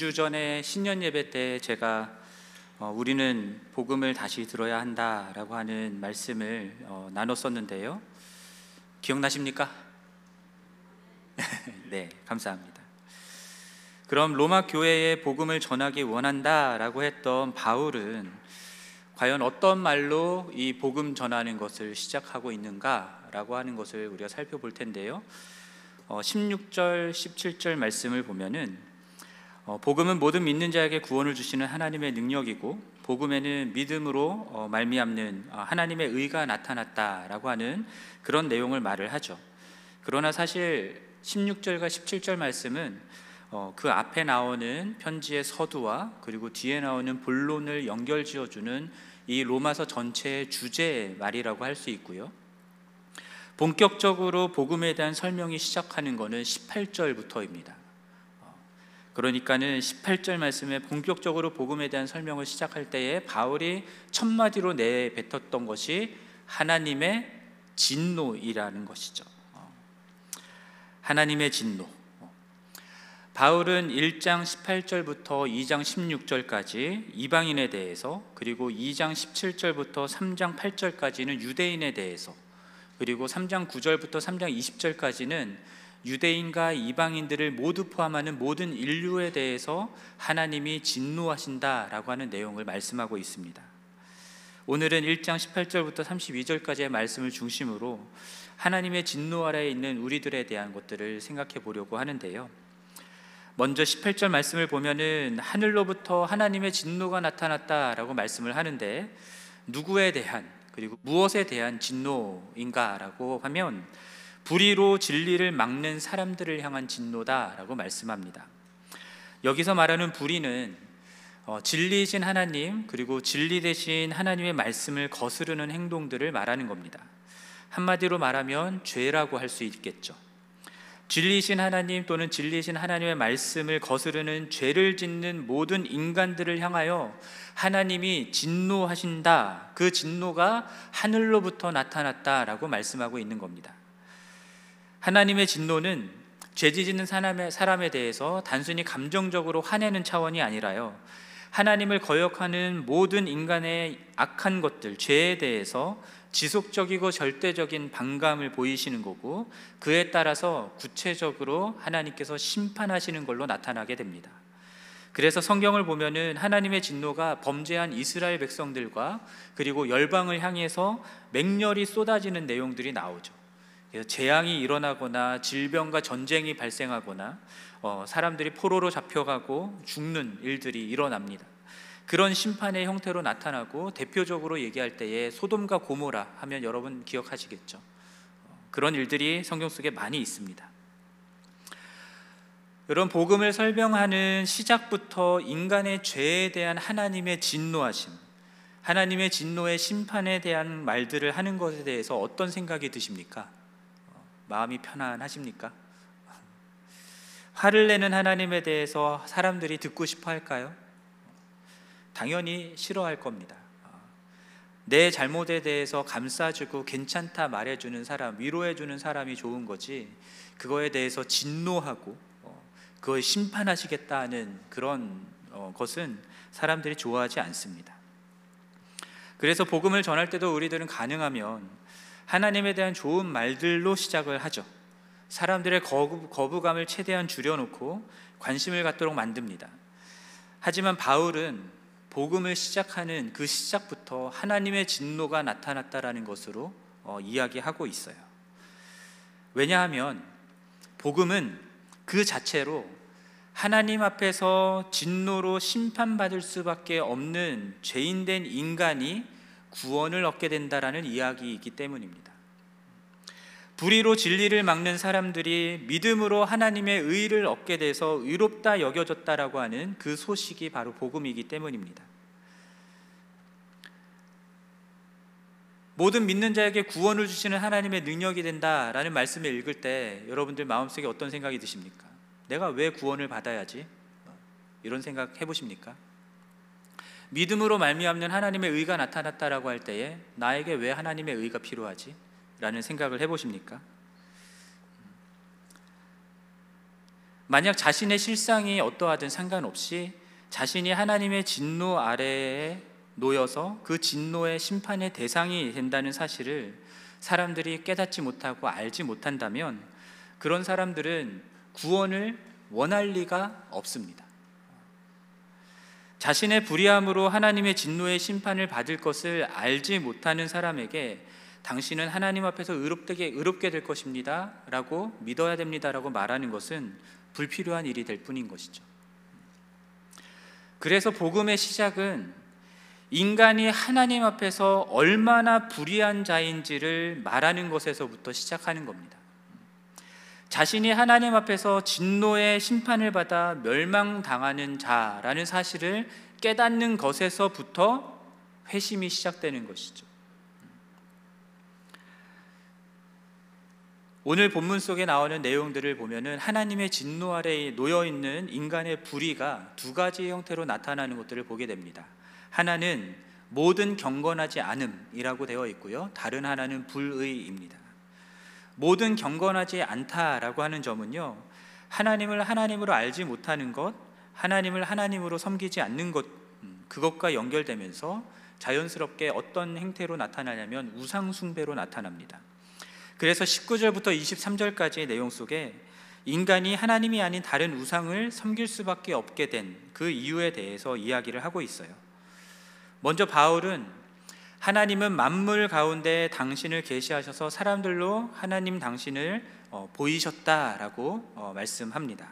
예, 2주 전에 신년 예배 때 제가 어, 우리는 복음을 다시 들어야 한다라고 하는 말씀을 어, 나눴었는데요. 기억나십니까? 네, 감사합니다. 그럼 로마 교회에 복음을 전하기 원한다라고 했던 바울은 과연 어떤 말로 이 복음 전하는 것을 시작하고 있는가라고 하는 것을 우리가 살펴볼 텐데요. 어, 16절, 17절 말씀을 보면은 어, 복음은 모든 믿는 자에게 구원을 주시는 하나님의 능력이고 복음에는 믿음으로 어, 말미암는 어, 하나님의 의가 나타났다라고 하는 그런 내용을 말을 하죠. 그러나 사실 16절과 17절 말씀은 그 앞에 나오는 편지의 서두와 그리고 뒤에 나오는 본론을 연결지어 주는 이 로마서 전체의 주제의 말이라고 할 수 있고요. 본격적으로 복음에 대한 설명이 시작하는 것은 18절부터입니다. 그러니까는 18절 말씀에 본격적으로 복음에 대한 설명을 시작할 때에 바울이 첫 마디로 내뱉었던 것이 하나님의 진노이라는 것이죠. 어. 하나님의 진노. 어. 바울은 1장 18절부터 2장 16절까지 이방인에 대해서 그리고 2장 17절부터 3장 8절까지는 유대인에 대해서 그리고 3장 9절부터 3장 20절까지는 유대인과 이방인들을 모두 포함하는 모든 인류에 대해서 하나님이 진노하신다라고 하는 내용을 말씀하고 있습니다. 오늘은 1장 18절부터 32절까지의 말씀을 중심으로 하나님의 진노 아래에 있는 우리들에 대한 것들을 생각해 보려고 하는데요. 먼저 18절 말씀을 보면은 하늘로부터 하나님의 진노가 나타났다라고 말씀을 하는데 누구에 대한 그리고 무엇에 대한 진노인가라고 하면 불의로 진리를 막는 사람들을 향한 진노다라고 말씀합니다. 여기서 말하는 불의는 어, 진리이신 하나님 그리고 진리 대신 하나님의 말씀을 거스르는 행동들을 말하는 겁니다. 한마디로 말하면 죄라고 할 수 있겠죠. 진리이신 하나님 또는 진리이신 하나님의 말씀을 거스르는 죄를 짓는 모든 인간들을 향하여 하나님이 진노하신다. 그 진노가 하늘로부터 나타났다라고 말씀하고 있는 겁니다. 하나님의 진노는 죄지 짓는 사람에, 사람에 대해서 단순히 감정적으로 화내는 차원이 아니라요. 하나님을 거역하는 모든 인간의 악한 것들, 죄에 대해서 지속적이고 절대적인 반감을 보이시는 거고 그에 따라서 구체적으로 하나님께서 심판하시는 걸로 나타나게 됩니다. 그래서 성경을 보면은 하나님의 진노가 범죄한 이스라엘 백성들과 그리고 열방을 향해서 맹렬히 쏟아지는 내용들이 나오죠. 재앙이 일어나거나 질병과 전쟁이 발생하거나 어, 사람들이 포로로 잡혀가고 죽는 일들이 일어납니다. 그런 심판의 형태로 나타나고 대표적으로 얘기할 때에 소돔과 고모라 하면 여러분 기억하시겠죠. 어, 그런 일들이 성경 속에 많이 있습니다. 이런 복음을 설명하는 시작부터 인간의 죄에 대한 하나님의 진노하심, 하나님의 진노의 심판에 대한 말들을 하는 것에 대해서 어떤 생각이 드십니까? 마음이 편안하십니까? 화를 내는 하나님에 대해서 사람들이 듣고 싶어 할까요? 당연히 싫어할 겁니다. 내 잘못에 대해서 감싸주고 괜찮다 말해주는 사람, 위로해주는 사람이 좋은 거지, 그거에 대해서 진노하고, 어, 그걸 심판하시겠다 하는 그런 어, 것은 사람들이 좋아하지 않습니다. 그래서 복음을 전할 때도 우리들은 가능하면 하나님에 대한 좋은 말들로 시작을 하죠. 사람들의 거부, 감을 최대한 줄여놓고 관심을 갖도록 만듭니다. 하지만 바울은 복음을 시작하는 그 시작부터 하나님의 진노가 나타났다라는 것으로 어, 이야기하고 있어요. 왜냐하면 복음은 그 자체로 하나님 앞에서 진노로 심판받을 수밖에 없는 죄인된 인간이 구원을 얻게 된다라는 이야기이기 때문입니다. 불의로 진리를 막는 사람들이 믿음으로 하나님의 의를 얻게 돼서 의롭다 여겨졌다라고 하는 그 소식이 바로 복음이기 때문입니다. 모든 믿는 자에게 구원을 주시는 하나님의 능력이 된다라는 말씀을 읽을 때 여러분들 마음속에 어떤 생각이 드십니까? 내가 왜 구원을 받아야지? 이런 생각 해보십니까? 믿음으로 말미암는 하나님의 의가 나타났다라고 할 때에 나에게 왜 하나님의 의가 필요하지? 라는 생각을 해 보십니까? 만약 자신의 실상이 어떠하든 상관없이 자신이 하나님의 진노 아래에 놓여서 그 진노의 심판의 대상이 된다는 사실을 사람들이 깨닫지 못하고 알지 못한다면 그런 사람들은 구원을 원할 리가 없습니다. 자신의 불의함으로 하나님의 진노의 심판을 받을 것을 알지 못하는 사람에게 당신은 하나님 앞에서 의롭게, 의롭게 될 것입니다. 라고 믿어야 됩니다. 라고 말하는 것은 불필요한 일이 될 뿐인 것이죠. 그래서 복음의 시작은 인간이 하나님 앞에서 얼마나 불의한 자인지를 말하는 것에서부터 시작하는 겁니다. 자신이 하나님 앞에서 진노의 심판을 받아 멸망당하는 자라는 사실을 깨닫는 것에서부터 회심이 시작되는 것이죠. 오늘 본문 속에 나오는 내용들을 보면은 하나님의 진노 아래에 놓여 있는 인간의 불의가 두 가지 형태로 나타나는 것들을 보게 됩니다. 하나는 모든 경건하지 않음이라고 되어 있고요. 다른 하나는 불의입니다. 모든 경건하지 않다라고 하는 점은요. 하나님을 하나님으로 알지 못하는 것, 하나님을 하나님으로 섬기지 않는 것 음, 그것과 연결되면서 자연스럽게 어떤 행태로 나타나냐면 우상 숭배로 나타납니다. 그래서 19절부터 23절까지의 내용 속에 인간이 하나님이 아닌 다른 우상을 섬길 수밖에 없게 된 그 이유에 대해서 이야기를 하고 있어요. 먼저 바울은 하나님은 만물 가운데 당신을 계시하셔서 사람들로 하나님 당신을 어, 보이셨다라고 어, 말씀합니다.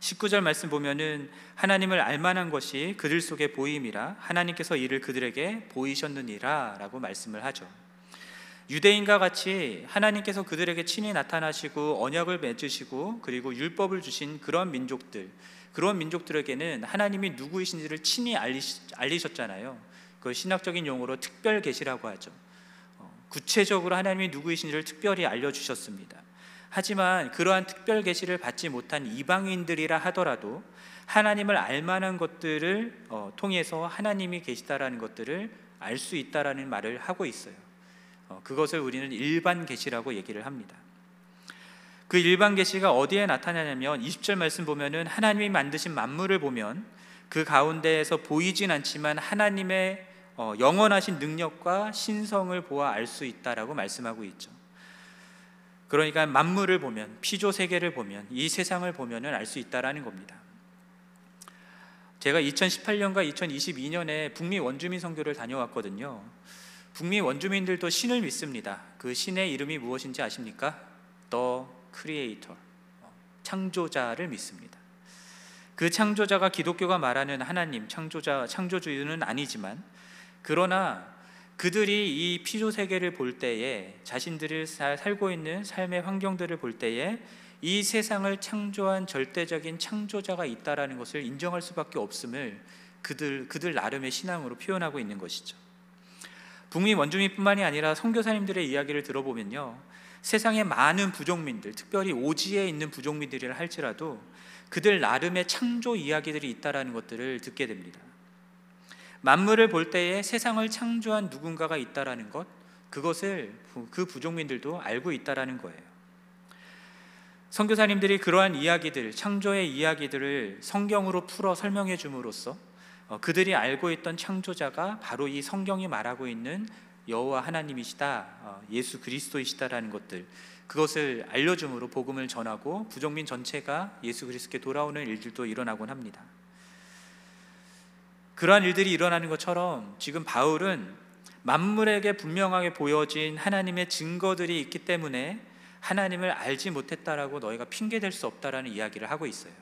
19절 말씀 보면은 하나님을 알만한 것이 그들 속에 보임이라 하나님께서 이를 그들에게 보이셨느니라라고 말씀을 하죠. 유대인과 같이 하나님께서 그들에게 친히 나타나시고 언약을 맺으시고 그리고 율법을 주신 그런 민족들 그런 민족들에게는 하나님이 누구이신지를 친히 알리셨잖아요. 그 신학적인 용어로 특별 계시라고 하죠. 어, 구체적으로 하나님이 누구이신지를 특별히 알려주셨습니다. 하지만 그러한 특별 계시를 받지 못한 이방인들이라 하더라도 하나님을 알만한 것들을 어, 통해서 하나님이 계시다라는 것들을 알 수 있다라는 말을 하고 있어요. 어, 그것을 우리는 일반 계시라고 얘기를 합니다. 그 일반 계시가 어디에 나타나냐면 20절 말씀 보면은 하나님이 만드신 만물을 보면 그 가운데에서 보이진 않지만 하나님의 어, 영원하신 능력과 신성을 보아 알 수 있다라고 말씀하고 있죠. 그러니까 만물을 보면 피조 세계를 보면 이 세상을 보면은 알 수 있다라는 겁니다. 제가 2018년과 2022년에 북미 원주민 선교를 다녀왔거든요. 북미 원주민들도 신을 믿습니다. 그 신의 이름이 무엇인지 아십니까? The Creator, 창조자를 믿습니다. 그 창조자가 기독교가 말하는 하나님, 창조자, 창조주의는 아니지만 그러나 그들이 이 피조 세계를 볼 때에 자신들이 살고 있는 삶의 환경들을 볼 때에 이 세상을 창조한 절대적인 창조자가 있다라는 것을 인정할 수밖에 없음을 그들 그들 나름의 신앙으로 표현하고 있는 것이죠. 북미 원주민뿐만이 아니라 선교사님들의 이야기를 들어보면요. 세상의 많은 부족민들, 특별히 오지에 있는 부족민들이라 할지라도 그들 나름의 창조 이야기들이 있다라는 것들을 듣게 됩니다. 만물을 볼 때에 세상을 창조한 누군가가 있다라는 것, 그것을 그 부족민들도 알고 있다라는 거예요. 선교사님들이 그러한 이야기들, 창조의 이야기들을 성경으로 풀어 설명해 줌으로써 어, 그들이 알고 있던 창조자가 바로 이 성경이 말하고 있는 여호와 하나님이시다, 어, 예수 그리스도이시다라는 것들 그것을 알려줌으로 복음을 전하고 부족민 전체가 예수 그리스도께 돌아오는 일들도 일어나곤 합니다. 그러한 일들이 일어나는 것처럼 지금 바울은 만물에게 분명하게 보여진 하나님의 증거들이 있기 때문에 하나님을 알지 못했다라고 너희가 핑계 댈 수 없다라는 이야기를 하고 있어요.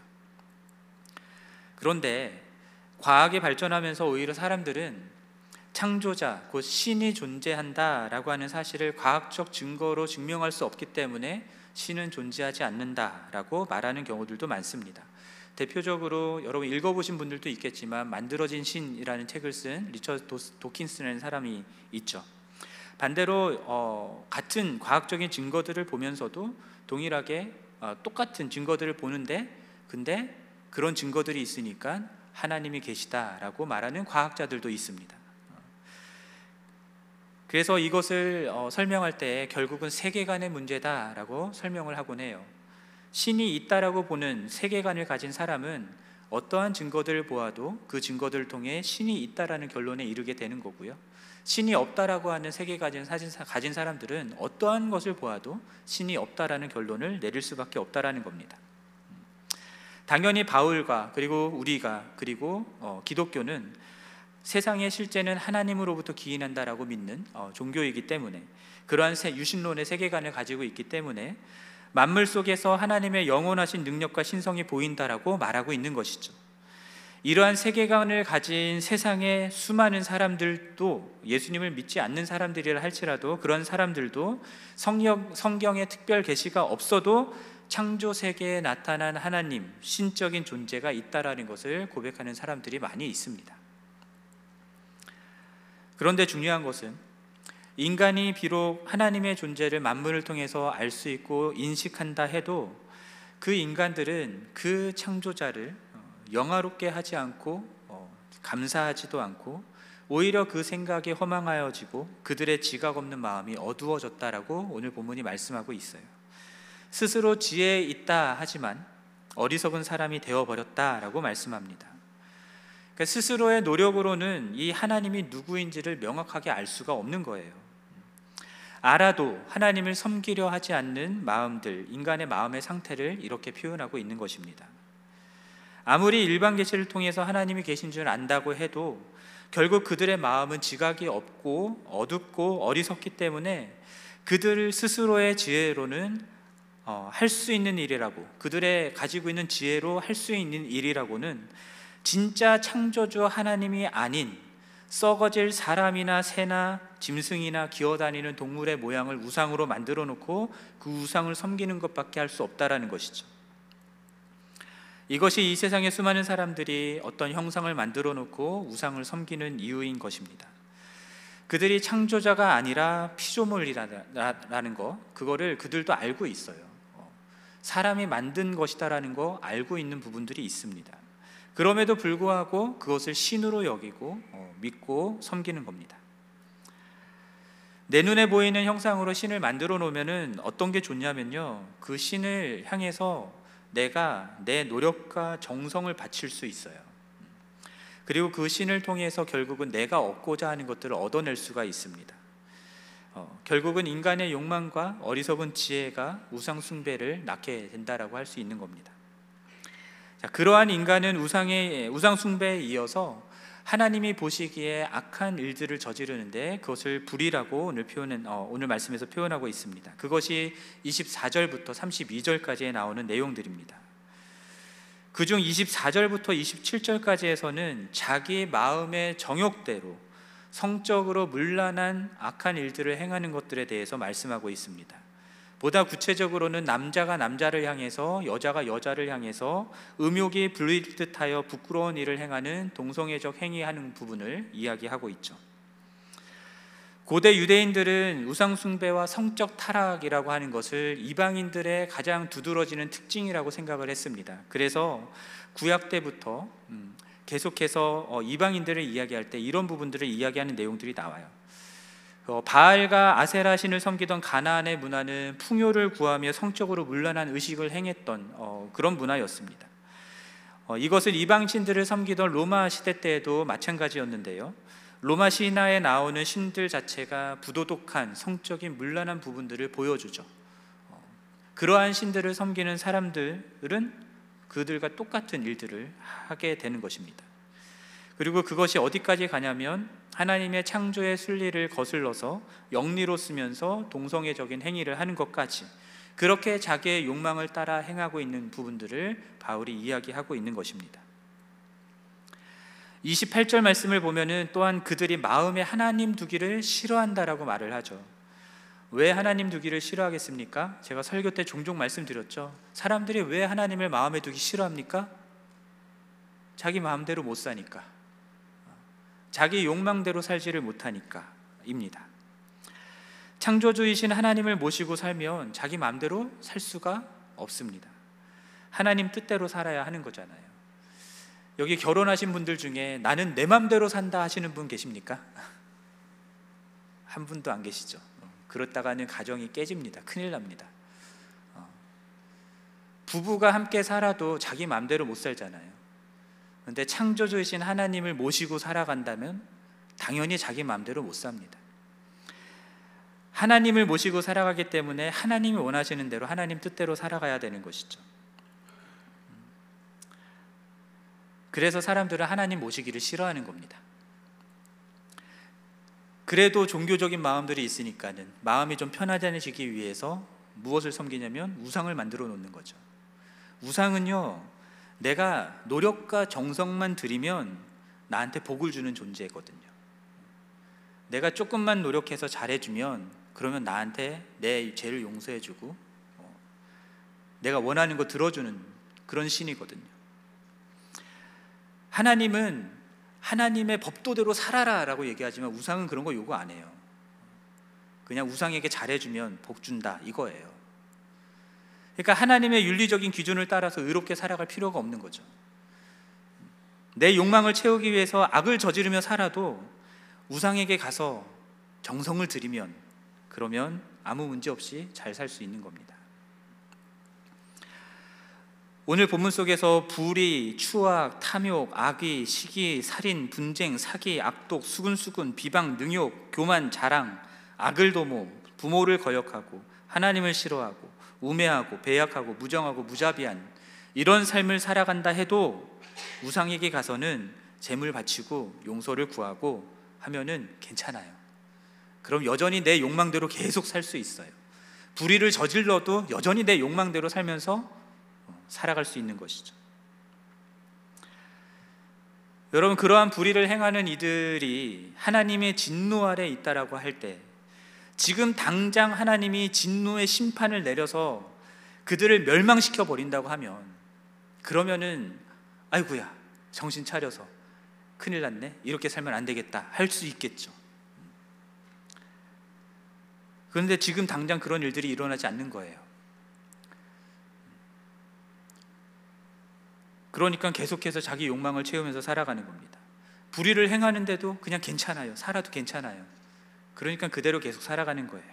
그런데 과학이 발전하면서 오히려 사람들은 창조자, 곧 신이 존재한다라고 하는 사실을 과학적 증거로 증명할 수 없기 때문에 신은 존재하지 않는다라고 말하는 경우들도 많습니다. 대표적으로 여러분 읽어보신 분들도 있겠지만 만들어진 신이라는 책을 쓴 리처드 도킨스라는 사람이 있죠. 반대로 어, 같은 과학적인 증거들을 보면서도 동일하게 어, 똑같은 증거들을 보는데 근데 그런 증거들이 있으니까 하나님이 계시다라고 말하는 과학자들도 있습니다. 그래서 이것을 어, 설명할 때 결국은 세계관의 문제다라고 설명을 하곤 해요. 신이 있다라고 보는 세계관을 가진 사람은 어떠한 증거들을 보아도 그 증거들을 통해 신이 있다라는 결론에 이르게 되는 거고요. 신이 없다라고 하는 세계관을 가진 사람들은 어떠한 것을 보아도 신이 없다라는 결론을 내릴 수밖에 없다라는 겁니다. 당연히 바울과 그리고 우리가 그리고 어, 기독교는 세상의 실제는 하나님으로부터 기인한다라고 믿는 어, 종교이기 때문에 그러한 유신론의 세계관을 가지고 있기 때문에 만물 속에서 하나님의 영원하신 능력과 신성이 보인다라고 말하고 있는 것이죠. 이러한 세계관을 가진 세상의 수많은 사람들도 예수님을 믿지 않는 사람들이라 할지라도 그런 사람들도 성경, 성경의 특별 계시가 없어도 창조 세계에 나타난 하나님 신적인 존재가 있다라는 것을 고백하는 사람들이 많이 있습니다. 그런데 중요한 것은 인간이 비록 하나님의 존재를 만물을 통해서 알 수 있고 인식한다 해도 그 인간들은 그 창조자를 어, 영화롭게 하지 않고 어, 감사하지도 않고 오히려 그 생각에 허망하여지고 그들의 지각 없는 마음이 어두워졌다라고 오늘 본문이 말씀하고 있어요. 스스로 지혜 있다 하지만 어리석은 사람이 되어 버렸다라고 말씀합니다. 그러니까 스스로의 노력으로는 이 하나님이 누구인지를 명확하게 알 수가 없는 거예요. 알아도 하나님을 섬기려 하지 않는 마음들, 인간의 마음의 상태를 이렇게 표현하고 있는 것입니다. 아무리 일반 계시를 통해서 하나님이 계신 줄 안다고 해도 결국 그들의 마음은 지각이 없고 어둡고 어리석기 때문에 그들 스스로의 지혜로는 어, 할 수 있는 일이라고 그들의 가지고 있는 지혜로 할 수 있는 일이라고는 진짜 창조주 하나님이 아닌 썩어질 사람이나 새나 짐승이나 기어다니는 동물의 모양을 우상으로 만들어 놓고 그 우상을 섬기는 것밖에 할 수 없다라는 것이죠. 이것이 이 세상의 수많은 사람들이 어떤 형상을 만들어 놓고 우상을 섬기는 이유인 것입니다. 그들이 창조자가 아니라 피조물이라는 거, 그거를 그들도 알고 있어요. 사람이 만든 것이다라는 거 알고 있는 부분들이 있습니다. 그럼에도 불구하고 그것을 신으로 여기고 어, 믿고 섬기는 겁니다. 내 눈에 보이는 형상으로 신을 만들어 놓으면은 어떤 게 좋냐면요. 그 신을 향해서 내가 내 노력과 정성을 바칠 수 있어요. 그리고 그 신을 통해서 결국은 내가 얻고자 하는 것들을 얻어낼 수가 있습니다. 어, 결국은 인간의 욕망과 어리석은 지혜가 우상 숭배를 낳게 된다라고 할 수 있는 겁니다. 자, 그러한 인간은 우상의 우상 숭배에 이어서 하나님이 보시기에 악한 일들을 저지르는데 그것을 불이라고 오늘 표현은 어, 오늘 말씀에서 표현하고 있습니다. 그것이 24절부터 32절까지에 나오는 내용들입니다. 그중 24절부터 27절까지에서는 자기 마음의 정욕대로 성적으로 물란한 악한 일들을 행하는 것들에 대해서 말씀하고 있습니다. 보다 구체적으로는 남자가 남자를 향해서 여자가 여자를 향해서 음욕이 불릴 듯하여 부끄러운 일을 행하는 동성애적 행위하는 부분을 이야기하고 있죠. 고대 유대인들은 우상숭배와 성적 타락이라고 하는 것을 이방인들의 가장 두드러지는 특징이라고 생각을 했습니다. 그래서 구약 때부터 음, 계속해서 어, 이방인들을 이야기할 때 이런 부분들을 이야기하는 내용들이 나와요. 어, 바알과 아세라 신을 섬기던 가나안의 문화는 풍요를 구하며 성적으로 문란한 의식을 행했던 어, 그런 문화였습니다. 이것을 이방 신들을 섬기던 로마 시대 때에도 마찬가지였는데요. 로마 신화에 나오는 신들 자체가 부도덕한 성적인 문란한 부분들을 보여주죠. 그러한 신들을 섬기는 사람들은 그들과 똑같은 일들을 하게 되는 것입니다. 그리고 그것이 어디까지 가냐면 하나님의 창조의 순리를 거슬러서 영리로 쓰면서 동성애적인 행위를 하는 것까지 그렇게 자기의 욕망을 따라 행하고 있는 부분들을 바울이 이야기하고 있는 것입니다. 28절 말씀을 보면은 또한 그들이 마음에 하나님 두기를 싫어한다라고 말을 하죠. 왜 하나님 두기를 싫어하겠습니까? 제가 설교 때 종종 말씀드렸죠. 사람들이 왜 하나님을 마음에 두기 싫어합니까? 자기 마음대로 못 사니까. 자기 욕망대로 살지를 못하니까입니다. 창조주이신 하나님을 모시고 살면 자기 마음대로 살 수가 없습니다. 하나님 뜻대로 살아야 하는 거잖아요. 여기 결혼하신 분들 중에 나는 내 마음대로 산다 하시는 분 계십니까? 한 분도 안 계시죠. 그렇다가는 가정이 깨집니다. 큰일 납니다. 어. 부부가 함께 살아도 자기 마음대로 못 살잖아요. 근데 창조주이신 하나님을 모시고 살아간다면 당연히 자기 마음대로 못 삽니다. 하나님을 모시고 살아가기 때문에 하나님이 원하시는 대로 하나님 뜻대로 살아가야 되는 것이죠. 그래서 사람들은 하나님 모시기를 싫어하는 겁니다. 그래도 종교적인 마음들이 있으니까는 마음이 좀 편안해지기 위해서 무엇을 섬기냐면 우상을 만들어 놓는 거죠. 우상은요, 내가 노력과 정성만 들이면 나한테 복을 주는 존재거든요. 내가 조금만 노력해서 잘해주면 그러면 나한테 내 죄를 용서해주고 어, 내가 원하는 거 들어주는 그런 신이거든요. 하나님은 하나님의 법도대로 살아라 라고 얘기하지만 우상은 그런 거 요구 안 해요. 그냥 우상에게 잘해주면 복 준다 이거예요. 그러니까 하나님의 윤리적인 기준을 따라서 의롭게 살아갈 필요가 없는 거죠. 내 욕망을 채우기 위해서 악을 저지르며 살아도 우상에게 가서 정성을 들이면 그러면 아무 문제 없이 잘 살 수 있는 겁니다. 오늘 본문 속에서 불의, 추악, 탐욕, 악의, 시기, 살인, 분쟁, 사기, 악독, 수근수근, 비방, 능욕, 교만, 자랑, 악을 도모, 부모를 거역하고 하나님을 싫어하고 우매하고 배약하고 무정하고 무자비한 이런 삶을 살아간다 해도 우상에게 가서는 재물 바치고 용서를 구하고 하면은 괜찮아요. 그럼 여전히 내 욕망대로 계속 살 수 있어요. 불의를 저질러도 여전히 내 욕망대로 살면서 살아갈 수 있는 것이죠. 여러분 그러한 불의를 행하는 이들이 하나님의 진노 아래 있다라고 할 때 지금 당장 하나님이 진노의 심판을 내려서 그들을 멸망시켜 버린다고 하면 그러면은 아이고야 정신 차려서 큰일 났네 이렇게 살면 안 되겠다 할 수 있겠죠. 그런데 지금 당장 그런 일들이 일어나지 않는 거예요. 그러니까 계속해서 자기 욕망을 채우면서 살아가는 겁니다. 불의를 행하는데도 그냥 괜찮아요. 살아도 괜찮아요. 그러니까 그대로 계속 살아가는 거예요.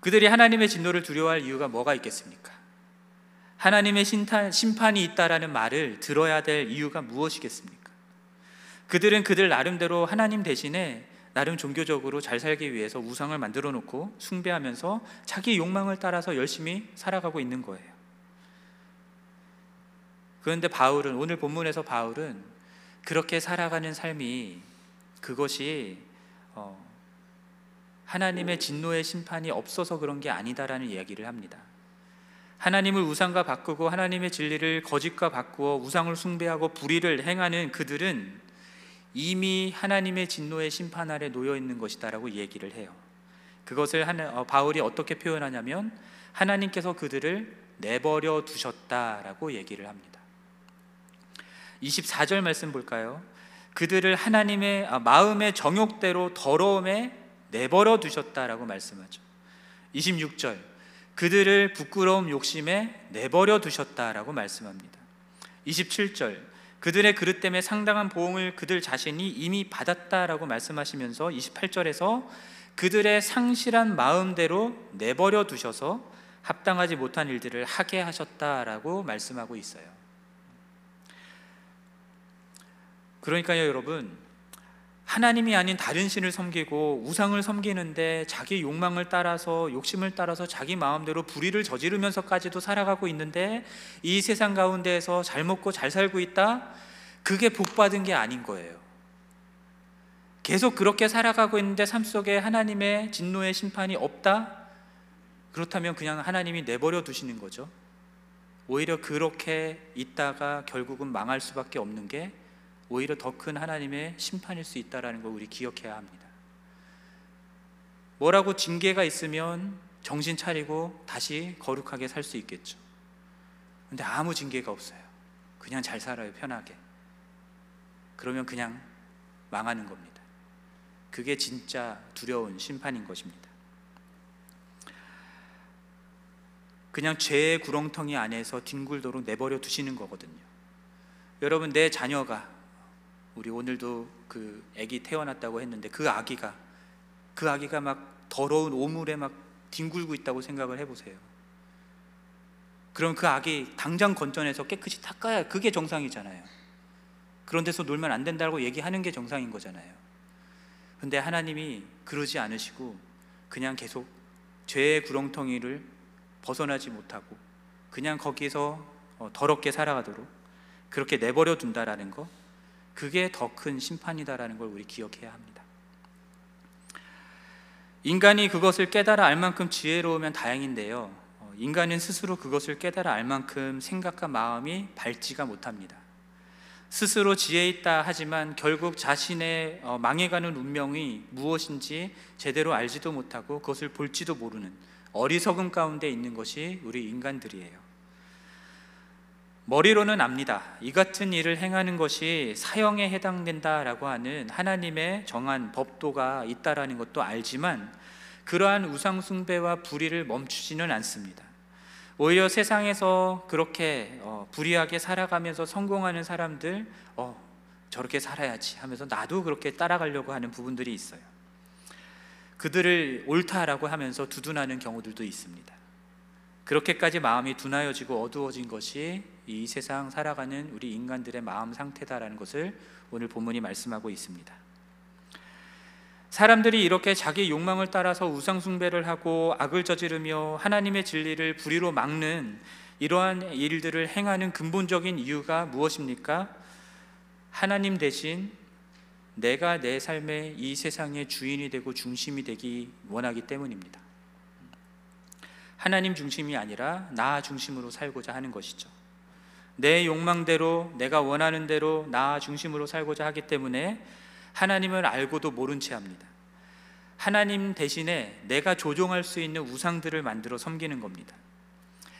그들이 하나님의 진노를 두려워할 이유가 뭐가 있겠습니까? 하나님의 심판이 있다라는 말을 들어야 될 이유가 무엇이겠습니까? 그들은 그들 나름대로 하나님 대신에 나름 종교적으로 잘 살기 위해서 우상을 만들어 놓고 숭배하면서 자기 욕망을 따라서 열심히 살아가고 있는 거예요. 그런데 바울은 오늘 본문에서 바울은 그렇게 살아가는 삶이 그것이 어, 하나님의 진노의 심판이 없어서 그런 게 아니다라는 이야기를 합니다. 하나님을 우상과 바꾸고 하나님의 진리를 거짓과 바꾸어 우상을 숭배하고 불의를 행하는 그들은 이미 하나님의 진노의 심판 아래 놓여 있는 것이다라고 얘기를 해요. 그것을 하나, 어, 바울이 어떻게 표현하냐면 하나님께서 그들을 내버려 두셨다라고 얘기를 합니다. 24절 말씀 볼까요? 그들을 하나님의 아, 마음의 정욕대로 더러움에 내버려 두셨다라고 말씀하죠. 26절 그들을 부끄러움 욕심에 내버려 두셨다라고 말씀합니다. 27절 그들의 그릇 때문에 상당한 보응을 그들 자신이 이미 받았다라고 말씀하시면서 28절에서 그들의 상실한 마음대로 내버려 두셔서 합당하지 못한 일들을 하게 하셨다라고 말씀하고 있어요. 그러니까요, 여러분. 하나님이 아닌 다른 신을 섬기고 우상을 섬기는데 자기 욕망을 따라서 욕심을 따라서 자기 마음대로 불의를 저지르면서까지도 살아가고 있는데 이 세상 가운데에서 잘 먹고 잘 살고 있다? 그게 복 받은 게 아닌 거예요. 계속 그렇게 살아가고 있는데 삶 속에 하나님의 진노의 심판이 없다? 그렇다면 그냥 하나님이 내버려 두시는 거죠. 오히려 그렇게 있다가 결국은 망할 수밖에 없는 게 오히려 더 큰 하나님의 심판일 수 있다라는 걸 우리 기억해야 합니다. 뭐라고 징계가 있으면 정신 차리고 다시 거룩하게 살 수 있겠죠. 근데 아무 징계가 없어요. 그냥 잘 살아요, 편하게. 그러면 그냥 망하는 겁니다. 그게 진짜 두려운 심판인 것입니다. 그냥 죄의 구렁텅이 안에서 뒹굴도록 내버려 두시는 거거든요. 여러분, 내 자녀가 우리 오늘도 그 아기 태어났다고 했는데 그 아기가 그 아기가 막 더러운 오물에 막 뒹굴고 있다고 생각을 해보세요. 그럼 그 악이 당장 건져내서 깨끗이 닦아야 그게 정상이잖아요. 그런 데서 놀면 안 된다고 얘기하는 게 정상인 거잖아요. 근데 하나님이 그러지 않으시고 그냥 계속 죄의 구렁텅이를 벗어나지 못하고 그냥 거기서 어, 더럽게 살아가도록 그렇게 내버려 둔다라는 거 그게 더 큰 심판이다라는 걸 우리 기억해야 합니다. 인간이 그것을 깨달아 알 만큼 지혜로우면 다행인데요. 어, 인간은 스스로 그것을 깨달아 알 만큼 생각과 마음이 밝지가 못합니다. 스스로 지혜 있다 하지만 결국 자신의 어, 망해가는 운명이 무엇인지 제대로 알지도 못하고 그것을 볼지도 모르는 어리석음 가운데 있는 것이 우리 인간들이에요. 머리로는 압니다. 이 같은 일을 행하는 것이 사형에 해당된다라고 하는 하나님의 정한 법도가 있다라는 것도 알지만 그러한 우상숭배와 불의를 멈추지는 않습니다. 오히려 세상에서 그렇게 어, 불의하게 살아가면서 성공하는 사람들, 어, 저렇게 살아야지 하면서 나도 그렇게 따라가려고 하는 부분들이 있어요. 그들을 옳다라고 하면서 두둔하는 경우들도 있습니다. 그렇게까지 마음이 둔하여지고 어두워진 것이 이 세상 살아가는 우리 인간들의 마음 상태다라는 것을 오늘 본문이 말씀하고 있습니다. 사람들이 이렇게 자기 욕망을 따라서 우상숭배를 하고 악을 저지르며 하나님의 진리를 불의로 막는 이러한 일들을 행하는 근본적인 이유가 무엇입니까? 하나님 대신 내가 내 삶의 이 세상의 주인이 되고 중심이 되기 원하기 때문입니다. 하나님 중심이 아니라 나 중심으로 살고자 하는 것이죠. 내 욕망대로 내가 원하는 대로 나 중심으로 살고자 하기 때문에 하나님을 알고도 모른 채 합니다. 하나님 대신에 내가 조종할 수 있는 우상들을 만들어 섬기는 겁니다.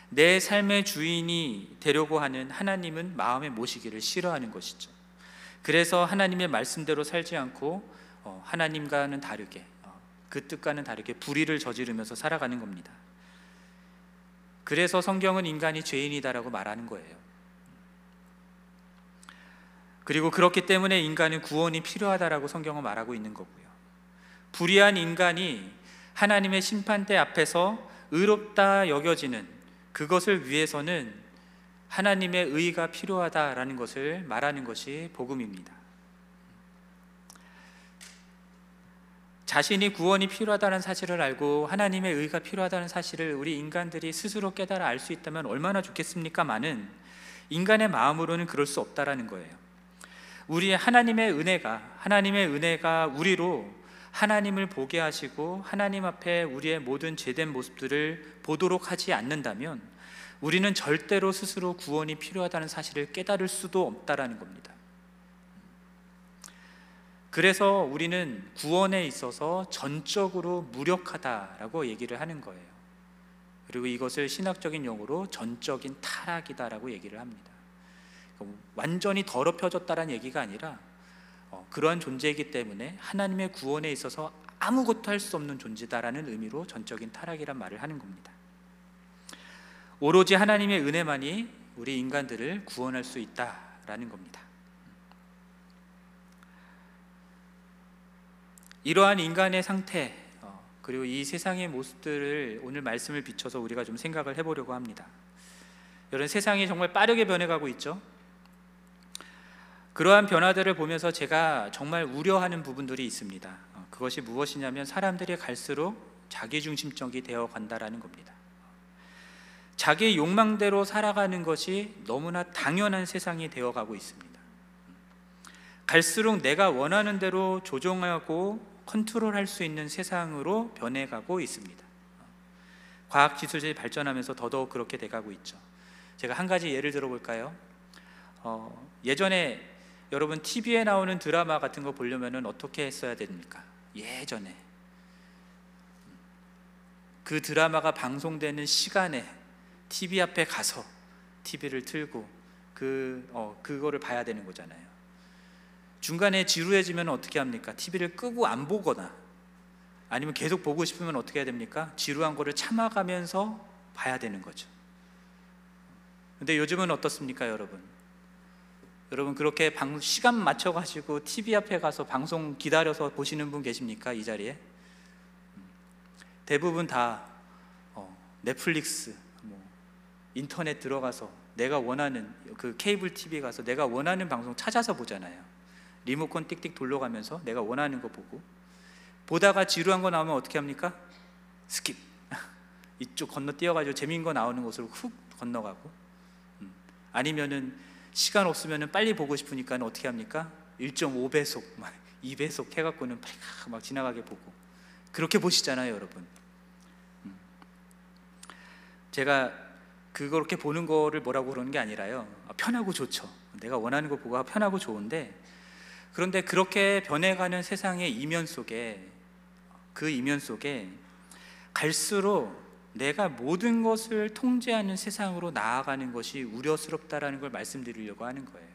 내 삶의 주인이 되려고 하는 하나님은 마음에 모시기를 싫어하는 것이죠. 그래서 하나님의 말씀대로 살지 않고 어, 하나님과는 다르게 어, 그 뜻과는 다르게 불의를 저지르면서 살아가는 겁니다. 그래서 성경은 인간이 죄인이다라고 말하는 거예요. 그리고 그렇기 때문에 인간은 구원이 필요하다라고 성경은 말하고 있는 거고요. 불의한 인간이 하나님의 심판대 앞에서 의롭다 여겨지는 그것을 위해서는 하나님의 의가 필요하다라는 것을 말하는 것이 복음입니다. 자신이 구원이 필요하다는 사실을 알고 하나님의 의가 필요하다는 사실을 우리 인간들이 스스로 깨달아 알 수 있다면 얼마나 좋겠습니까만은 인간의 마음으로는 그럴 수 없다라는 거예요. 우리 하나님의 은혜가 하나님의 은혜가 우리로 하나님을 보게 하시고 하나님 앞에 우리의 모든 죄된 모습들을 보도록 하지 않는다면 우리는 절대로 스스로 구원이 필요하다는 사실을 깨달을 수도 없다라는 겁니다. 그래서 우리는 구원에 있어서 전적으로 무력하다라고 얘기를 하는 거예요. 그리고 이것을 신학적인 용어로 전적인 타락이다라고 얘기를 합니다. 완전히 더럽혀졌다는 얘기가 아니라 어, 그러한 존재이기 때문에 하나님의 구원에 있어서 아무것도 할 수 없는 존재다라는 의미로 전적인 타락이란 말을 하는 겁니다. 오로지 하나님의 은혜만이 우리 인간들을 구원할 수 있다라는 겁니다. 이러한 인간의 상태 어, 그리고 이 세상의 모습들을 오늘 말씀을 비춰서 우리가 좀 생각을 해보려고 합니다. 여러분 세상이 정말 빠르게 변해가고 있죠. 그러한 변화들을 보면서 제가 정말 우려하는 부분들이 있습니다. 어, 그것이 무엇이냐면 사람들이 갈수록 자기중심적이 되어 간다라는 겁니다. 자기 욕망대로 살아가는 것이 너무나 당연한 세상이 되어 가고 있습니다. 갈수록 내가 원하는 대로 조종하고 컨트롤할 수 있는 세상으로 변해가고 있습니다. 과학 기술이 발전하면서 더더욱 그렇게 돼가고 있죠. 제가 한 가지 예를 들어볼까요? 어, 예전에 여러분 TV에 나오는 드라마 같은 거 보려면은 어떻게 했어야 됩니까? 예전에 그 드라마가 방송되는 시간에 TV 앞에 가서 TV를 틀고 그 어, 그거를 봐야 되는 거잖아요. 중간에 지루해지면 어떻게 합니까? TV를 끄고 안 보거나 아니면 계속 보고 싶으면 어떻게 해야 됩니까? 지루한 거를 참아가면서 봐야 되는 거죠. 근데 요즘은 어떻습니까, 여러분? 여러분 그렇게 방, 시간 맞춰 가지고 TV 앞에 가서 방송 기다려서 보시는 분 계십니까 이 자리에? 대부분 다 어, 넷플릭스, 뭐 인터넷 들어가서 내가 원하는 그 케이블 TV에 가서 내가 원하는 방송 찾아서 보잖아요. 리모컨 띡띡 돌려가면서 내가 원하는 거 보고 보다가 지루한 거 나오면 어떻게 합니까? skip. 이쪽 건너 뛰어가지고 재미있는 거 나오는 곳으로 훅 건너가고 음. 아니면은 시간 없으면은 빨리 보고 싶으니까 어떻게 합니까? 1.5배속, 막 2배속 해갖고는 빨리 막 지나가게 보고 그렇게 보시잖아요, 여러분. 음. 제가 그렇게 보는 거를 뭐라고 그러는 게 아니라요. 아, 편하고 좋죠. 내가 원하는 거 보고 편하고 좋은데 그런데 그렇게 변해가는 세상의 이면 속에 그 이면 속에 갈수록 내가 모든 것을 통제하는 세상으로 나아가는 것이 우려스럽다라는 걸 말씀드리려고 하는 거예요.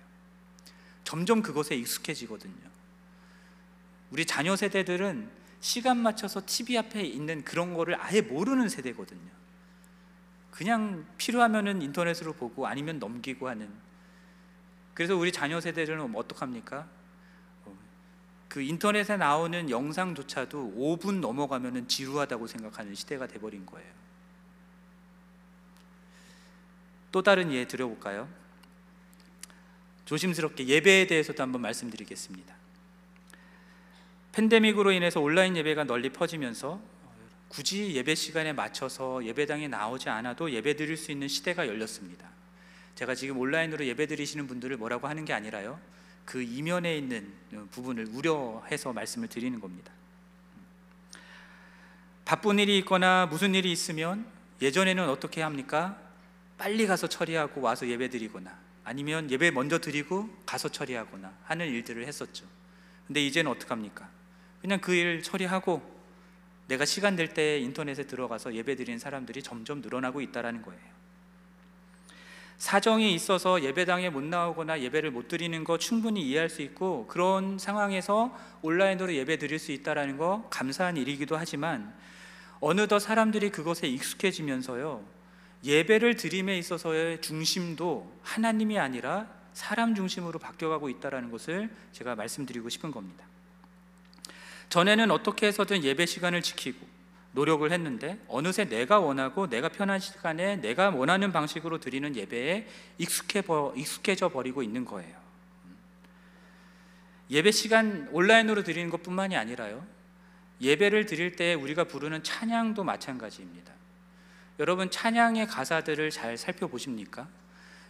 점점 그것에 익숙해지거든요. 우리 자녀 세대들은 시간 맞춰서 TV 앞에 있는 그런 거를 아예 모르는 세대거든요. 그냥 필요하면은 인터넷으로 보고 아니면 넘기고 하는. 그래서 우리 자녀 세대들은 어떡합니까? 어, 그 인터넷에 나오는 영상조차도 5분 넘어가면은 지루하다고 생각하는 시대가 돼버린 거예요. 또 다른 예 드려볼까요? 조심스럽게 예배에 대해서도 한번 말씀드리겠습니다. 팬데믹으로 인해서 온라인 예배가 널리 퍼지면서 굳이 예배 시간에 맞춰서 예배당에 나오지 않아도 예배 드릴 수 있는 시대가 열렸습니다. 제가 지금 온라인으로 예배 드리시는 분들을 뭐라고 하는 게 아니라요. 그 이면에 있는 부분을 우려해서 말씀을 드리는 겁니다. 바쁜 일이 있거나 무슨 일이 있으면 예전에는 어떻게 합니까? 빨리 가서 처리하고 와서 예배 드리거나 아니면 예배 먼저 드리고 가서 처리하거나 하는 일들을 했었죠. 근데 이제는 어떡합니까? 그냥 그 일 처리하고 내가 시간 될 때 인터넷에 들어가서 예배 드리는 사람들이 점점 늘어나고 있다라는 거예요. 사정이 있어서 예배당에 못 나오거나 예배를 못 드리는 거 충분히 이해할 수 있고 그런 상황에서 온라인으로 예배 드릴 수 있다라는 거 감사한 일이기도 하지만 어느덧 사람들이 그것에 익숙해지면서요. 예배를 드림에 있어서의 중심도 하나님이 아니라 사람 중심으로 바뀌어가고 있다는 것을 제가 말씀드리고 싶은 겁니다. 전에는 어떻게 해서든 예배 시간을 지키고 노력을 했는데 어느새 내가 원하고 내가 편한 시간에 내가 원하는 방식으로 드리는 예배에 익숙해 익숙해져 버리고 있는 거예요. 예배 시간 온라인으로 드리는 것뿐만이 아니라요. 예배를 드릴 때 우리가 부르는 찬양도 마찬가지입니다. 여러분 찬양의 가사들을 잘 살펴보십니까?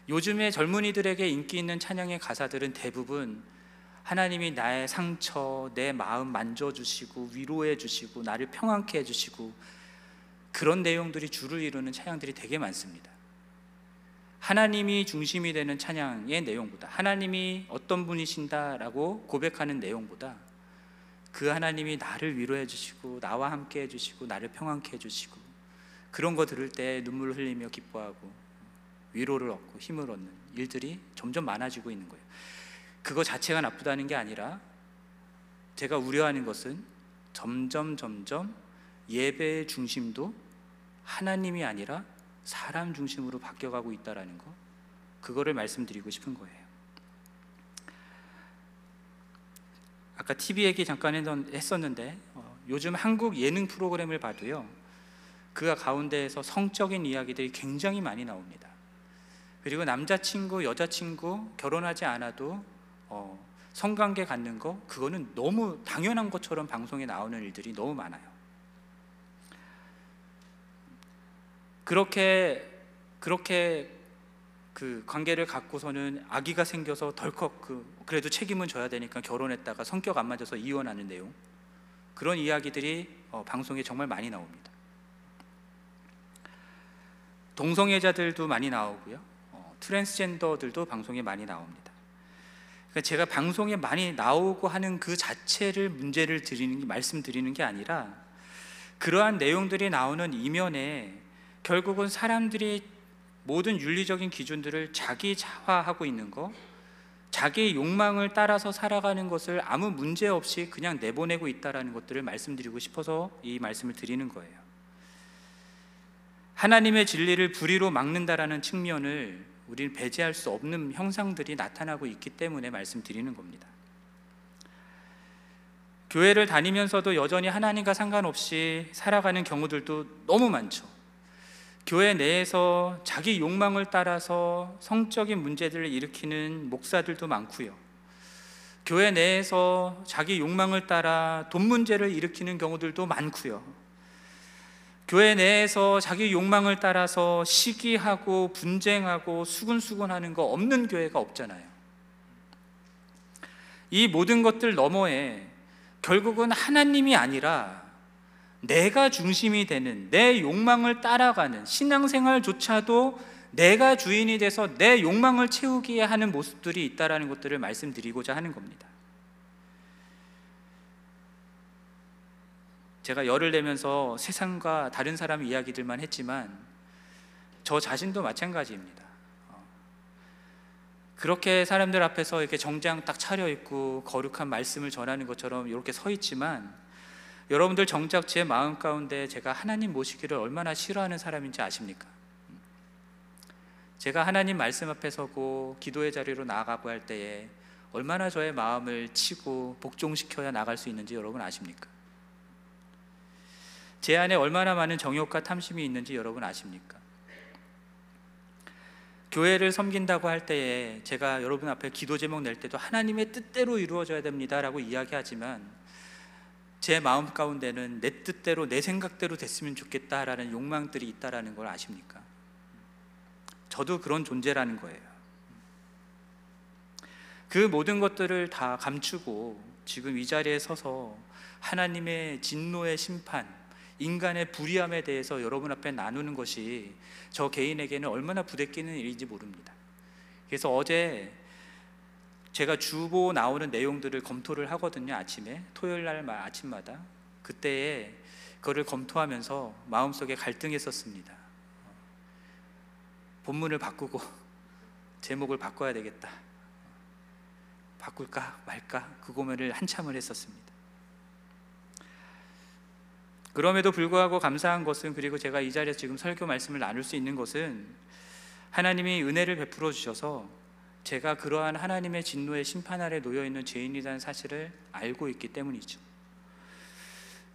요즘에 젊은이들에게 인기 있는 찬양의 가사들은 대부분 하나님이 나의 상처, 내 마음 만져주시고 위로해 주시고 나를 평안케 해주시고 그런 내용들이 주를 이루는 찬양들이 되게 많습니다. 하나님이 중심이 되는 찬양의 내용보다 하나님이 어떤 분이신다라고 고백하는 내용보다 그 하나님이 나를 위로해 주시고 나와 함께 해 주시고 나를 평안케 해 주시고 그런 거 들을 때 눈물 흘리며 기뻐하고 위로를 얻고 힘을 얻는 일들이 점점 많아지고 있는 거예요. 그거 자체가 나쁘다는 게 아니라 제가 우려하는 것은 점점 점점 예배의 중심도 하나님이 아니라 사람 중심으로 바뀌어가고 있다라는 거 그거를 말씀드리고 싶은 거예요. 아까 TV 얘기 잠깐 했었는데 어, 요즘 한국 예능 프로그램을 봐도요 그 가운데에서 성적인 이야기들이 굉장히 많이 나옵니다. 그리고 남자친구, 여자친구 결혼하지 않아도 어, 성관계 갖는 거 그거는 너무 당연한 것처럼 방송에 나오는 일들이 너무 많아요. 그렇게 그렇게 그 관계를 갖고서는 아기가 생겨서 덜컥 그 그래도 책임은 져야 되니까 결혼했다가 성격 안 맞아서 이혼하는 내용 그런 이야기들이 어, 방송에 정말 많이 나옵니다. 동성애자들도 많이 나오고요. 어, 트랜스젠더들도 방송에 많이 나옵니다. 그러니까 제가 방송에 많이 나오고 하는 그 자체를 문제를 드리는 게 말씀드리는 게 아니라 그러한 내용들이 나오는 이면에 결국은 사람들이 모든 윤리적인 기준들을 자기 자화하고 있는 거, 자기의 욕망을 따라서 살아가는 것을 아무 문제 없이 그냥 내보내고 있다라는 것들을 말씀드리고 싶어서 이 말씀을 드리는 거예요. 하나님의 진리를 불의로 막는다라는 측면을 우리는 배제할 수 없는 형상들이 나타나고 있기 때문에 말씀드리는 겁니다. 교회를 다니면서도 여전히 하나님과 상관없이 살아가는 경우들도 너무 많죠. 교회 내에서 자기 욕망을 따라서 성적인 문제들을 일으키는 목사들도 많고요. 교회 내에서 자기 욕망을 따라 돈 문제를 일으키는 경우들도 많고요. 교회 내에서 자기 욕망을 따라서 시기하고 분쟁하고 수근수근하는 거 없는 교회가 없잖아요. 이 모든 것들 너머에 결국은 하나님이 아니라 내가 중심이 되는 내 욕망을 따라가는 신앙생활조차도 내가 주인이 돼서 내 욕망을 채우기에 하는 모습들이 있다라는 것들을 말씀드리고자 하는 겁니다. 제가 열을 내면서 세상과 다른 사람 이야기들만 했지만 저 자신도 마찬가지입니다. 어. 그렇게 사람들 앞에서 이렇게 정장 딱 차려 입고 거룩한 말씀을 전하는 것처럼 이렇게 서 있지만 여러분들 정작 제 마음 가운데 제가 하나님 모시기를 얼마나 싫어하는 사람인지 아십니까? 제가 하나님 말씀 앞에 서고 기도의 자리로 나아가고 할 때에 얼마나 저의 마음을 치고 복종시켜야 나갈 수 있는지 여러분 아십니까? 제 안에 얼마나 많은 정욕과 탐심이 있는지 여러분 아십니까? 교회를 섬긴다고 할 때에 제가 여러분 앞에 기도 제목 낼 때도 하나님의 뜻대로 이루어져야 됩니다라고 이야기하지만 제 마음 가운데는 내 뜻대로 내 생각대로 됐으면 좋겠다라는 욕망들이 있다라는 걸 아십니까? 저도 그런 존재라는 거예요. 그 모든 것들을 다 감추고 지금 이 자리에 서서 하나님의 진노의 심판, 인간의 불의함에 대해서 여러분 앞에 나누는 것이 저 개인에게는 얼마나 부대끼는 일인지 모릅니다. 그래서 어제 제가 주보 나오는 내용들을 검토를 하거든요. 아침에 토요일 날 아침마다 그때에 그거를 검토하면서 마음속에 갈등했었습니다. 본문을 바꾸고 제목을 바꿔야 되겠다. 바꿀까 말까 그 고민을 한참을 했었습니다. 그럼에도 불구하고 감사한 것은 그리고 제가 이 자리에서 지금 설교 말씀을 나눌 수 있는 것은 하나님이 은혜를 베풀어 주셔서 제가 그러한 하나님의 진노의 심판 아래 놓여 있는 죄인이라는 사실을 알고 있기 때문이죠.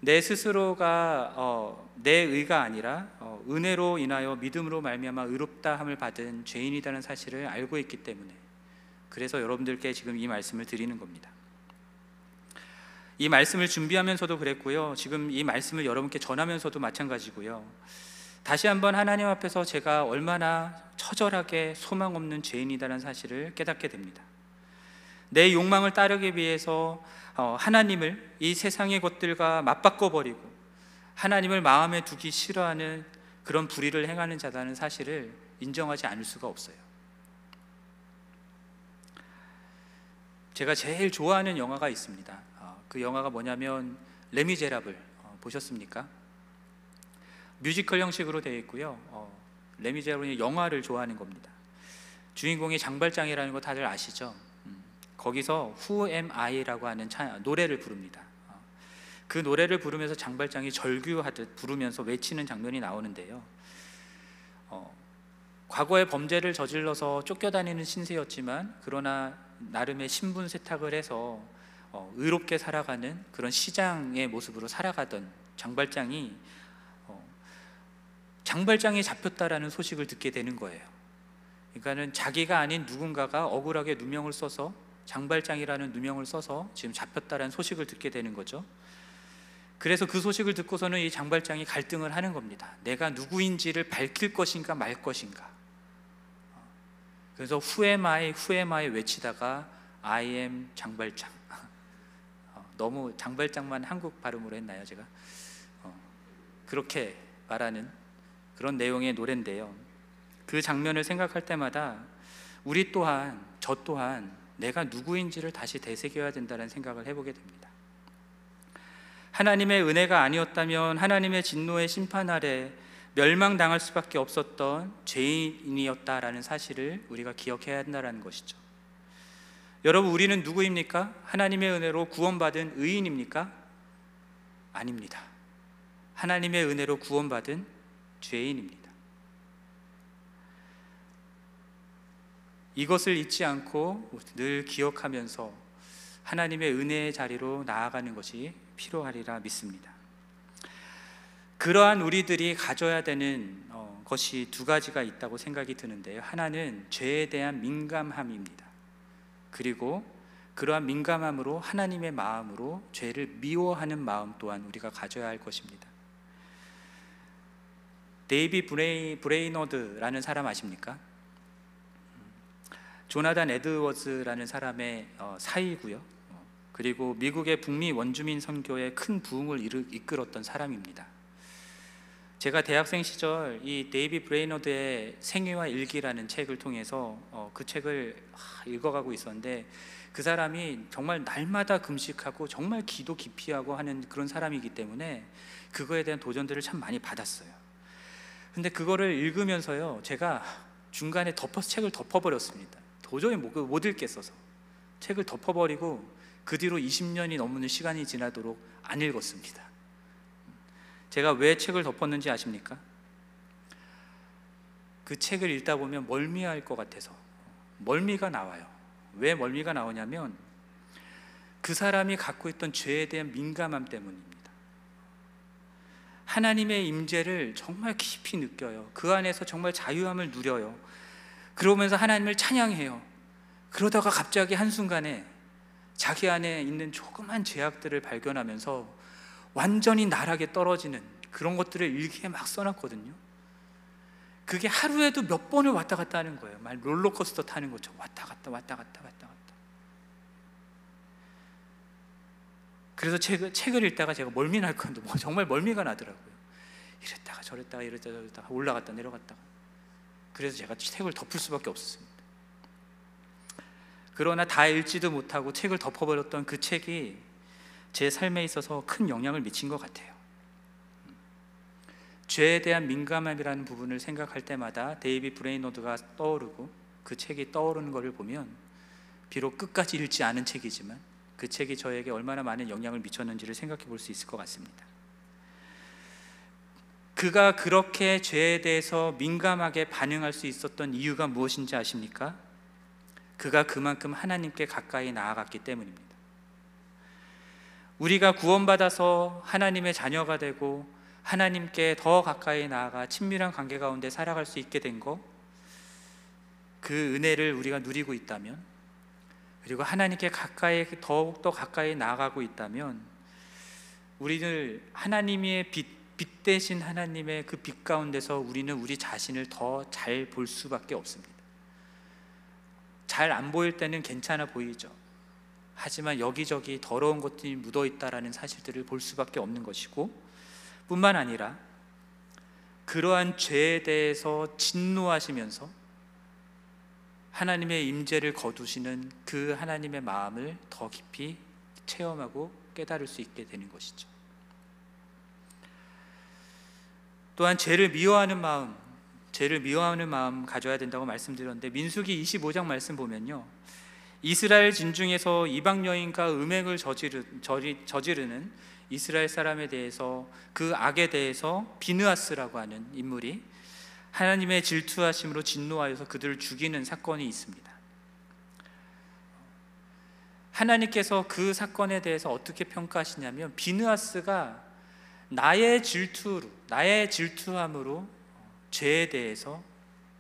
내 스스로가 어, 내 의가 아니라 어, 은혜로 인하여 믿음으로 말미암아 의롭다 함을 받은 죄인이라는 사실을 알고 있기 때문에 그래서 여러분들께 지금 이 말씀을 드리는 겁니다. 이 말씀을 준비하면서도 그랬고요. 지금 이 말씀을 여러분께 전하면서도 마찬가지고요. 다시 한번 하나님 앞에서 제가 얼마나 처절하게 소망 없는 죄인이다라는 사실을 깨닫게 됩니다. 내 욕망을 따르기 위해서 어, 하나님을 이 세상의 것들과 맞바꿔 버리고 하나님을 마음에 두기 싫어하는 그런 불의를 행하는 자라는 사실을 인정하지 않을 수가 없어요. 제가 제일 좋아하는 영화가 있습니다. 그 영화가 뭐냐면 레미제라블 어, 보셨습니까? 뮤지컬 형식으로 되어 있고요. 어, 레미제라블이 영화를 좋아하는 겁니다. 주인공이 장발장이라는 거 다들 아시죠? 음, 거기서 Who Am I라고 하는 차, 노래를 부릅니다. 어, 그 노래를 부르면서 장발장이 절규하듯 부르면서 외치는 장면이 나오는데요. 어, 과거에 범죄를 저질러서 쫓겨다니는 신세였지만 그러나 나름의 신분 세탁을 해서 어, 의롭게 살아가는 그런 시장의 모습으로 살아가던 장발장이 어, 장발장이 잡혔다라는 소식을 듣게 되는 거예요. 그러니까는 자기가 아닌 누군가가 억울하게 누명을 써서 장발장이라는 누명을 써서 지금 잡혔다라는 소식을 듣게 되는 거죠. 그래서 그 소식을 듣고서는 이 장발장이 갈등을 하는 겁니다. 내가 누구인지를 밝힐 것인가 말 것인가. 어, 그래서 후에마이 후에마이 외치다가 I am 장발장. 너무 장발장만 한국 발음으로 했나요, 제가? 어, 그렇게 말하는 그런 내용의 노래인데요. 그 장면을 생각할 때마다 우리 또한 저 또한 내가 누구인지를 다시 되새겨야 된다는 생각을 해보게 됩니다. 하나님의 은혜가 아니었다면 하나님의 진노의 심판 아래 멸망당할 수밖에 없었던 죄인이었다라는 사실을 우리가 기억해야 한다는 것이죠. 여러분 우리는 누구입니까? 하나님의 은혜로 구원받은 의인입니까? 아닙니다. 하나님의 은혜로 구원받은 죄인입니다. 이것을 잊지 않고 늘 기억하면서 하나님의 은혜의 자리로 나아가는 것이 필요하리라 믿습니다. 그러한 우리들이 가져야 되는 어, 것이 두 가지가 있다고 생각이 드는데요. 하나는 죄에 대한 민감함입니다. 그리고 그러한 민감함으로 하나님의 마음으로 죄를 미워하는 마음 또한 우리가 가져야 할 것입니다. 데이비 브레이, 브레이너드라는 사람 아십니까? 조나단 에드워즈라는 사람의 어, 사위고요. 어, 그리고 미국의 북미 원주민 선교에 큰 부흥을 이끌었던 사람입니다. 제가 대학생 시절 이 데이비드 브레이너드의 생애와 일기라는 책을 통해서 어, 그 책을 읽어가고 있었는데 그 사람이 정말 날마다 금식하고 정말 기도 깊이 하고 하는 그런 사람이기 때문에 그거에 대한 도전들을 참 많이 받았어요. 근데 그거를 읽으면서요, 제가 중간에 덮어서 책을 덮어버렸습니다. 도저히 못, 못 읽겠어서 책을 덮어버리고 그 뒤로 20년이 넘는 시간이 지나도록 안 읽었습니다. 제가 왜 책을 덮었는지 아십니까? 그 책을 읽다 보면 멀미할 것 같아서 멀미가 나와요. 왜 멀미가 나오냐면 그 사람이 갖고 있던 죄에 대한 민감함 때문입니다. 하나님의 임재를 정말 깊이 느껴요. 그 안에서 정말 자유함을 누려요. 그러면서 하나님을 찬양해요. 그러다가 갑자기 한순간에 자기 안에 있는 조그만 죄악들을 발견하면서 완전히 나락에 떨어지는 그런 것들을 일기에 막 써놨거든요. 그게 하루에도 몇 번을 왔다 갔다 하는 거예요. 말 롤러코스터 타는 것처럼 왔다 갔다 왔다 갔다 왔다 갔다. 그래서 책, 책을 읽다가 제가 멀미 날 건데 뭐 정말 멀미가 나더라고요. 이랬다가 저랬다가 이랬다가 저랬다가 올라갔다 내려갔다가 그래서 제가 책을 덮을 수밖에 없었습니다. 그러나 다 읽지도 못하고 책을 덮어버렸던 그 책이 제 삶에 있어서 큰 영향을 미친 것 같아요. 죄에 대한 민감함이라는 부분을 생각할 때마다 데이비드 브레이너드가 떠오르고 그 책이 떠오르는 것을 보면 비록 끝까지 읽지 않은 책이지만 그 책이 저에게 얼마나 많은 영향을 미쳤는지를 생각해 볼 수 있을 것 같습니다. 그가 그렇게 죄에 대해서 민감하게 반응할 수 있었던 이유가 무엇인지 아십니까? 그가 그만큼 하나님께 가까이 나아갔기 때문입니다. 우리가 구원받아서 하나님의 자녀가 되고 하나님께 더 가까이 나아가 친밀한 관계 가운데 살아갈 수 있게 된 거, 그 은혜를 우리가 누리고 있다면 그리고 하나님께 가까이 더욱더 가까이 나아가고 있다면 우리는 하나님의 빛, 빛 대신 하나님의 그 빛 가운데서 우리는 우리 자신을 더 잘 볼 수밖에 없습니다. 잘 안 보일 때는 괜찮아 보이죠. 하지만 여기저기 더러운 것들이 묻어 있다라는 사실들을 볼 수밖에 없는 것이고 뿐만 아니라 그러한 죄에 대해서 진노하시면서 하나님의 임재를 거두시는 그 하나님의 마음을 더 깊이 체험하고 깨달을 수 있게 되는 것이죠. 또한 죄를 미워하는 마음, 죄를 미워하는 마음 가져야 된다고 말씀드렸는데 민수기 25장 말씀 보면요. 이스라엘 진중에서 이방 여인과 음행을 저지르, 저지르는 이스라엘 사람에 대해서 그 악에 대해서 비느아스라고 하는 인물이 하나님의 질투하심으로 진노하여서 그들을 죽이는 사건이 있습니다. 하나님께서 그 사건에 대해서 어떻게 평가하시냐면 비느아스가 나의 질투로 나의 질투함으로 죄에 대해서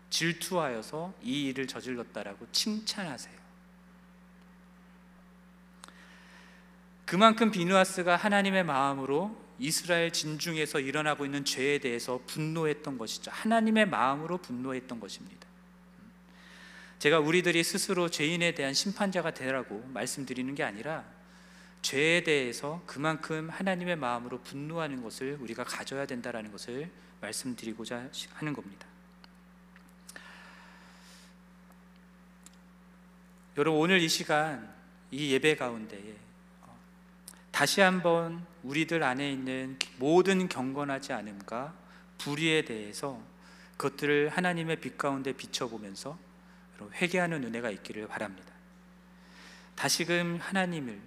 질투하여서 이 일을 저질렀다라고 칭찬하세요. 그만큼 비누아스가 하나님의 마음으로 이스라엘 진중에서 일어나고 있는 죄에 대해서 분노했던 것이죠. 하나님의 마음으로 분노했던 것입니다. 제가 우리들이 스스로 죄인에 대한 심판자가 되라고 말씀드리는 게 아니라 죄에 대해서 그만큼 하나님의 마음으로 분노하는 것을 우리가 가져야 된다라는 것을 말씀드리고자 하는 겁니다. 여러분 오늘 이 시간 이 예배 가운데에 다시 한번 우리들 안에 있는 모든 경건하지 않음과 불의에 대해서 그것들을 하나님의 빛 가운데 비춰보면서 회개하는 은혜가 있기를 바랍니다. 다시금 하나님을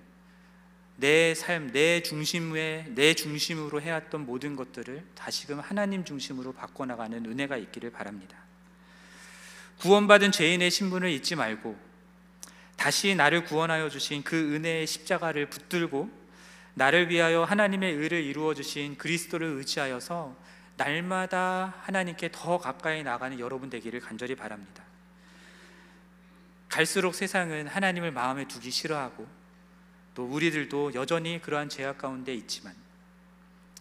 내 삶, 내 중심에 내 중심으로 해왔던 모든 것들을 다시금 하나님 중심으로 바꿔나가는 은혜가 있기를 바랍니다. 구원받은 죄인의 신분을 잊지 말고 다시 나를 구원하여 주신 그 은혜의 십자가를 붙들고 나를 위하여 하나님의 의를 이루어 주신 그리스도를 의지하여서 날마다 하나님께 더 가까이 나가는 여러분 되기를 간절히 바랍니다. 갈수록 세상은 하나님을 마음에 두기 싫어하고 또 우리들도 여전히 그러한 죄악 가운데 있지만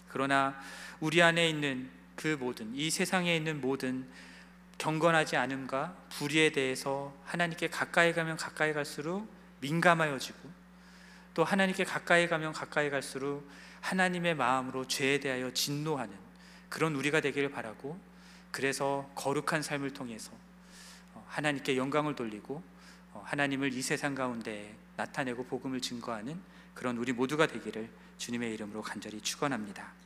그러나 우리 안에 있는 그 모든 이 세상에 있는 모든 경건하지 않음과 불의에 대해서 하나님께 가까이 가면 가까이 갈수록 민감하여지고 또 하나님께 가까이 가면 가까이 갈수록 하나님의 마음으로 죄에 대하여 진노하는 그런 우리가 되기를 바라고 그래서 거룩한 삶을 통해서 어, 하나님께 영광을 돌리고 어, 하나님을 이 세상 가운데 나타내고 복음을 증거하는 그런 우리 모두가 되기를 주님의 이름으로 간절히 축원합니다.